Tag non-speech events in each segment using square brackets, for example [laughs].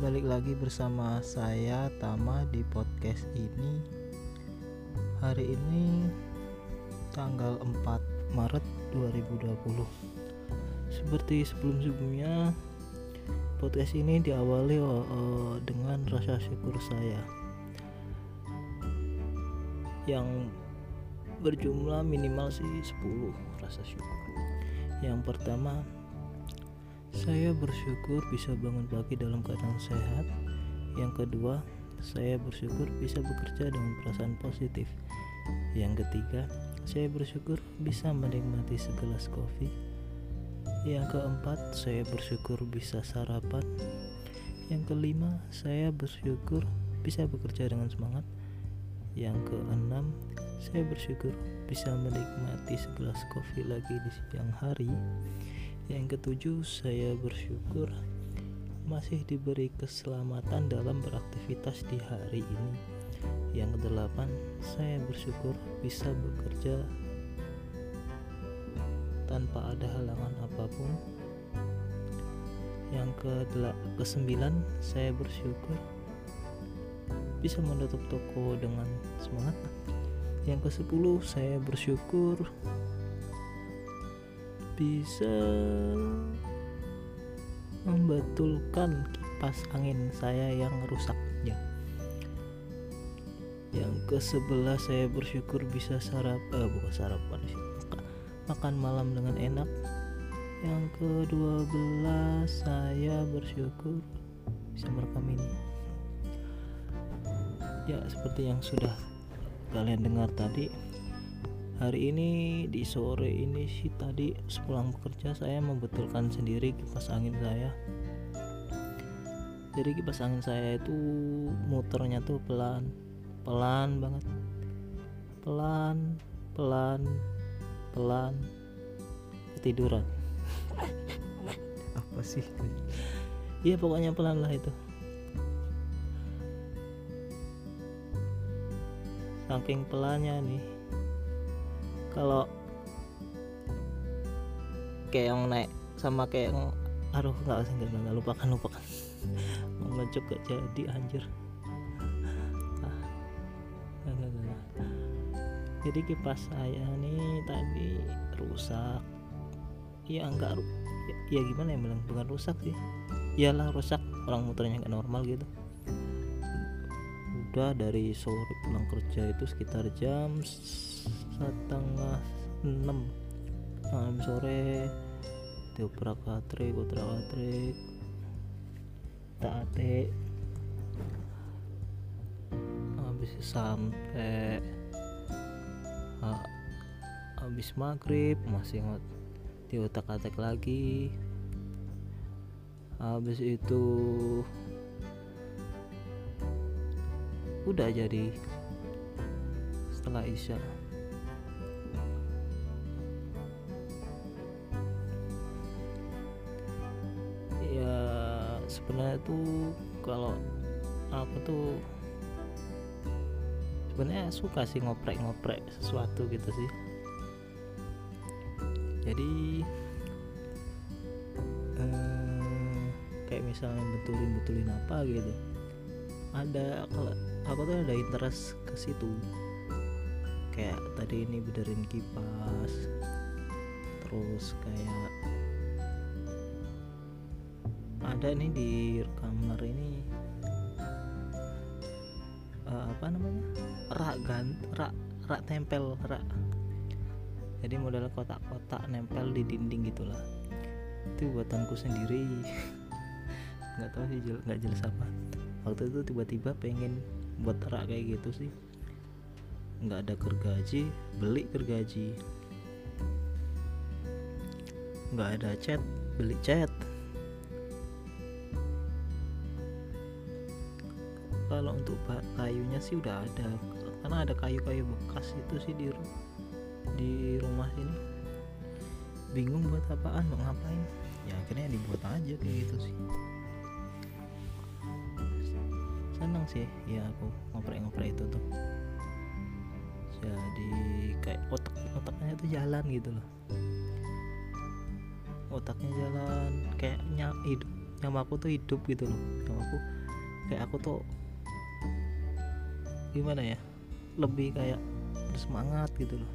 balik lagi bersama saya Tama di podcast ini. Hari ini tanggal 4 Maret 2020 Seperti sebelum-sebelumnya podcast ini diawali uh, dengan rasa syukur saya Yang berjumlah minimal sih 10 rasa syukur. Yang pertama saya bersyukur bisa bangun pagi dalam keadaan sehat. Yang kedua, saya bersyukur bisa bekerja dengan perasaan positif. Yang ketiga, saya bersyukur bisa menikmati segelas kopi. Yang keempat, saya bersyukur bisa sarapan. Yang kelima, saya bersyukur bisa bekerja dengan semangat. Yang keenam, saya bersyukur bisa menikmati segelas kopi lagi di siang hari. Yang ketujuh, saya bersyukur masih diberi keselamatan dalam beraktivitas di hari ini. Yang kedelapan, saya bersyukur bisa bekerja tanpa ada halangan apa pun. Yang ke kesembilan, saya bersyukur bisa menutup toko dengan semangat. Yang ke sepuluh, saya bersyukur bisa membetulkan kipas angin saya yang rusaknya. Yang ke sebelah saya bersyukur bisa sarap eh bukan sarapan sih makan malam dengan enak. Yang kedua belas saya bersyukur bisa merekam ini. Ya seperti yang sudah kalian dengar tadi hari ini di sore ini sih tadi sepulang bekerja saya membetulkan sendiri kipas angin saya. Jadi kipas angin saya itu muternya tuh pelan pelan banget. Pelan pelan pelan ketiduran. [laughs] Apa sih iya pokoknya pelan lah itu. Saking pelannya nih kalau kayak yang naik sama kayak yang aduh nggak usah nggak lupakan lupakan. [laughs] Ngecuk gak jadi anjir. Ah, jadi kipas saya nih tadi rusak. Ya enggak ya, ya gimana ya bilang bukan rusak sih. Iyalah rusak. Orang muternya nggak normal gitu. Udah dari sore pulang kerja itu sekitar jam setengah enam. Malam sore dioprak katrik utrak katrik taate habis sampai habis maghrib masih ngot diotak atik lagi. Habis itu udah jadi setelah isya sebenarnya tuh kalau aku tuh sebenarnya suka sih ngoprek-ngoprek sesuatu gitu sih. Jadi eh, kayak misalnya betulin betulin apa gitu ada kalau aku tuh ada interest ke situ. Kayak tadi ini benerin kipas terus kayak ada nih di kamar ini. Uh, apa namanya? Rak gant rak rak tempel rak. Jadi model kotak-kotak nempel di dinding gitulah. Itu buatanku sendiri. [laughs] Nggak tahu sih nggak jelas apa. Waktu itu tiba-tiba pengen buat rak kayak gitu sih. Nggak ada gergaji beli gergaji. Nggak ada cat beli cat kalau untuk kayunya sih udah ada. Karena ada kayu-kayu bekas itu sih di di rumah sini. Bingung buat apaan mau ngapain? Ya akhirnya dibuat aja kayak gitu sih. Senang sih ya aku ngoprek-ngoprek itu tuh. Jadi kayak otak otaknya tuh jalan gitu loh. Otaknya jalan kayak hidup nyamaku tuh hidup gitu loh. Nyamaku kayak aku tuh gimana ya lebih kayak bersemangat gitu loh.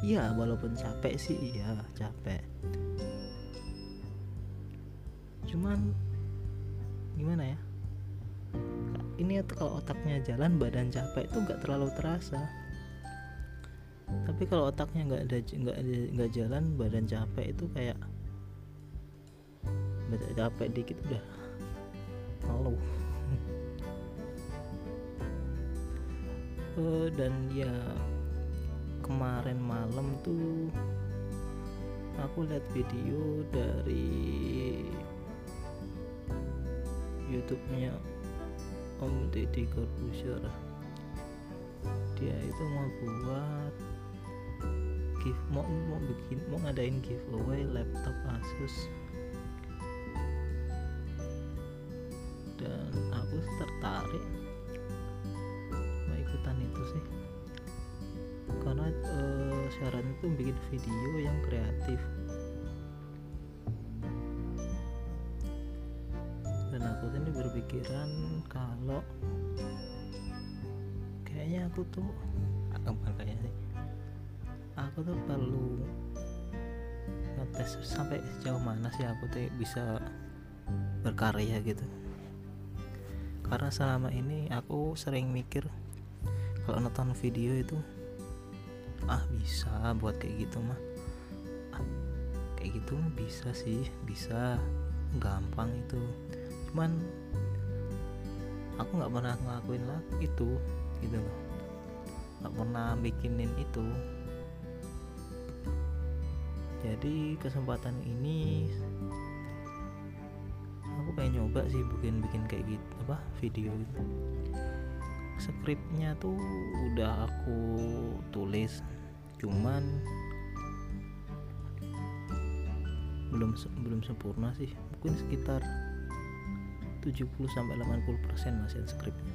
Iya walaupun capek sih iya capek. Cuman gimana ya? Ini tuh kalau otaknya jalan badan capek itu nggak terlalu terasa. Tapi kalau otaknya nggak ada nggak nggak jalan badan capek itu kayak badan capek dikit udah malu [laughs] uh, dan ya kemarin malam tuh aku lihat video dari YouTube-nya Om Deddy Corbuzier. Dia itu mau buat give mau mau bikin mau ngadain giveaway laptop Asus. Dan aku tertarik mau ikutan itu sih. Karena uh, syarat itu bikin video yang kreatif. Dan aku ini berpikiran kalau kayaknya aku tuh apa kayaknya sih aku tuh perlu ngetes sampai sejauh mana sih aku tuh bisa berkarya gitu. Karena selama ini aku sering mikir kalau nonton video itu ah bisa buat kayak gitu mah. Ah, kayak gitu bisa sih bisa gampang itu. Cuman aku nggak pernah ngelakuin lah itu gitu loh. Nggak pernah bikinin itu. Jadi kesempatan ini aku pengen nyoba sih bikin bikin kayak gitu apa video gitu skripnya tuh udah aku tulis cuman belum belum sempurna sih. Mungkin sekitar 70 sampai 80 persen masih skripnya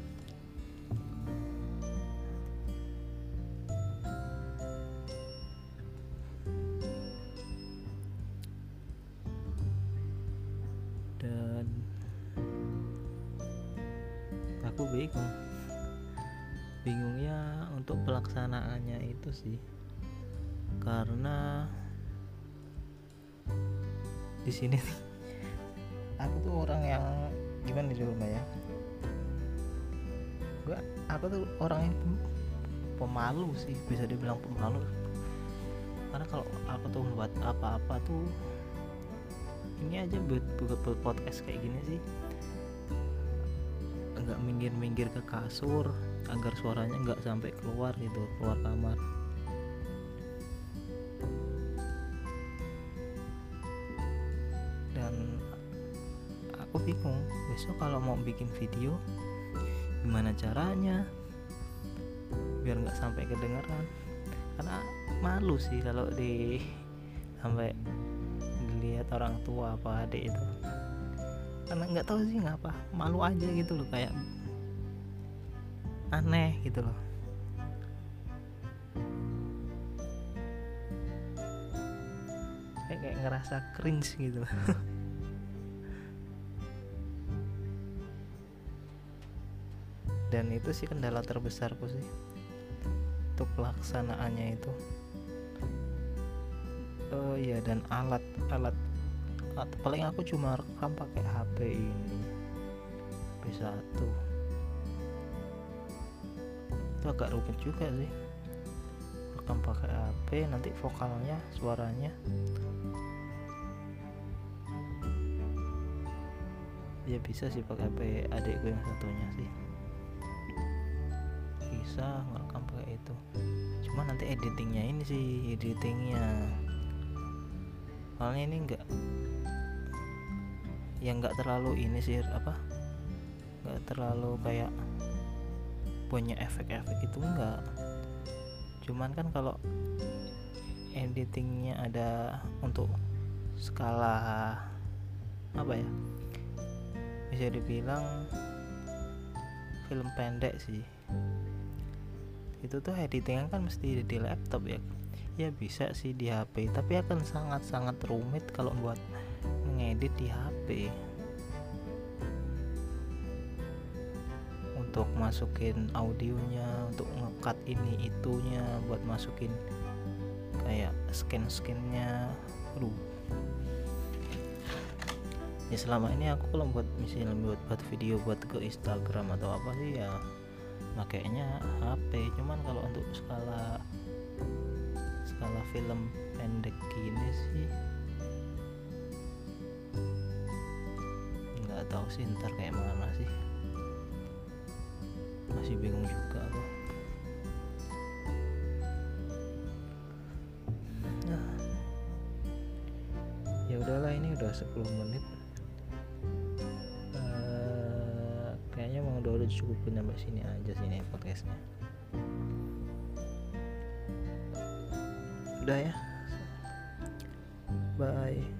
dan aku bingung bingungnya untuk pelaksanaannya itu sih. Karena di sini aku tuh orang yang gimana di rumah ya? Gua aku tuh orang yang pemalu sih bisa dibilang pemalu. Karena kalau aku tuh buat apa-apa tuh ini aja buat, buat podcast kayak gini sih. Nggak minggir-minggir ke kasur agar suaranya nggak sampai keluar gitu keluar kamar. Dan aku bingung besok kalau mau bikin video gimana caranya? Biar nggak sampai kedengeran. Karena malu sih kalau di sampai dilihat orang tua apa adik itu. Karena nggak tahu sih ngapa malu aja gitu loh kayak aneh gitu loh. Kayak, kayak ngerasa cringe gitu loh. [laughs] Dan itu sih kendala terbesarku sih. Untuk pelaksanaannya itu. Oh iya dan alat alat paling aku cuma rekam pakai HP ini. B1 itu agak rumit juga sih. Rekam pakai HP nanti vokalnya suaranya. Ya bisa sih pakai HP adikku yang satunya sih. Bisa ngerekam pakai itu. Cuma nanti editingnya ini sih editingnya. Soalnya ini enggak yang enggak terlalu ini sih apa? Enggak terlalu kayak punya efek-efek itu enggak. Cuman kan kalau editingnya ada untuk skala apa ya? Bisa dibilang film pendek sih. Itu tuh editingnya kan mesti di laptop ya. Ya bisa sih di HP tapi akan sangat-sangat rumit kalau buat ngedit di HP untuk masukin audionya untuk ngekat ini itunya buat masukin kayak scan scannya aduh. Ya selama ini aku kalau buat misalnya buat buat video buat ke Instagram atau apa sih ya makainya HP cuman kalau untuk skala skala film pendek gini sih nggak tahu sih ntar kayak mana sih masih bingung juga aku. Nah. Ya udahlah ini udah 10 menit. Uh, kayaknya udah, udah cukup sampai sini aja sini podcastnya. Udah ya. Bye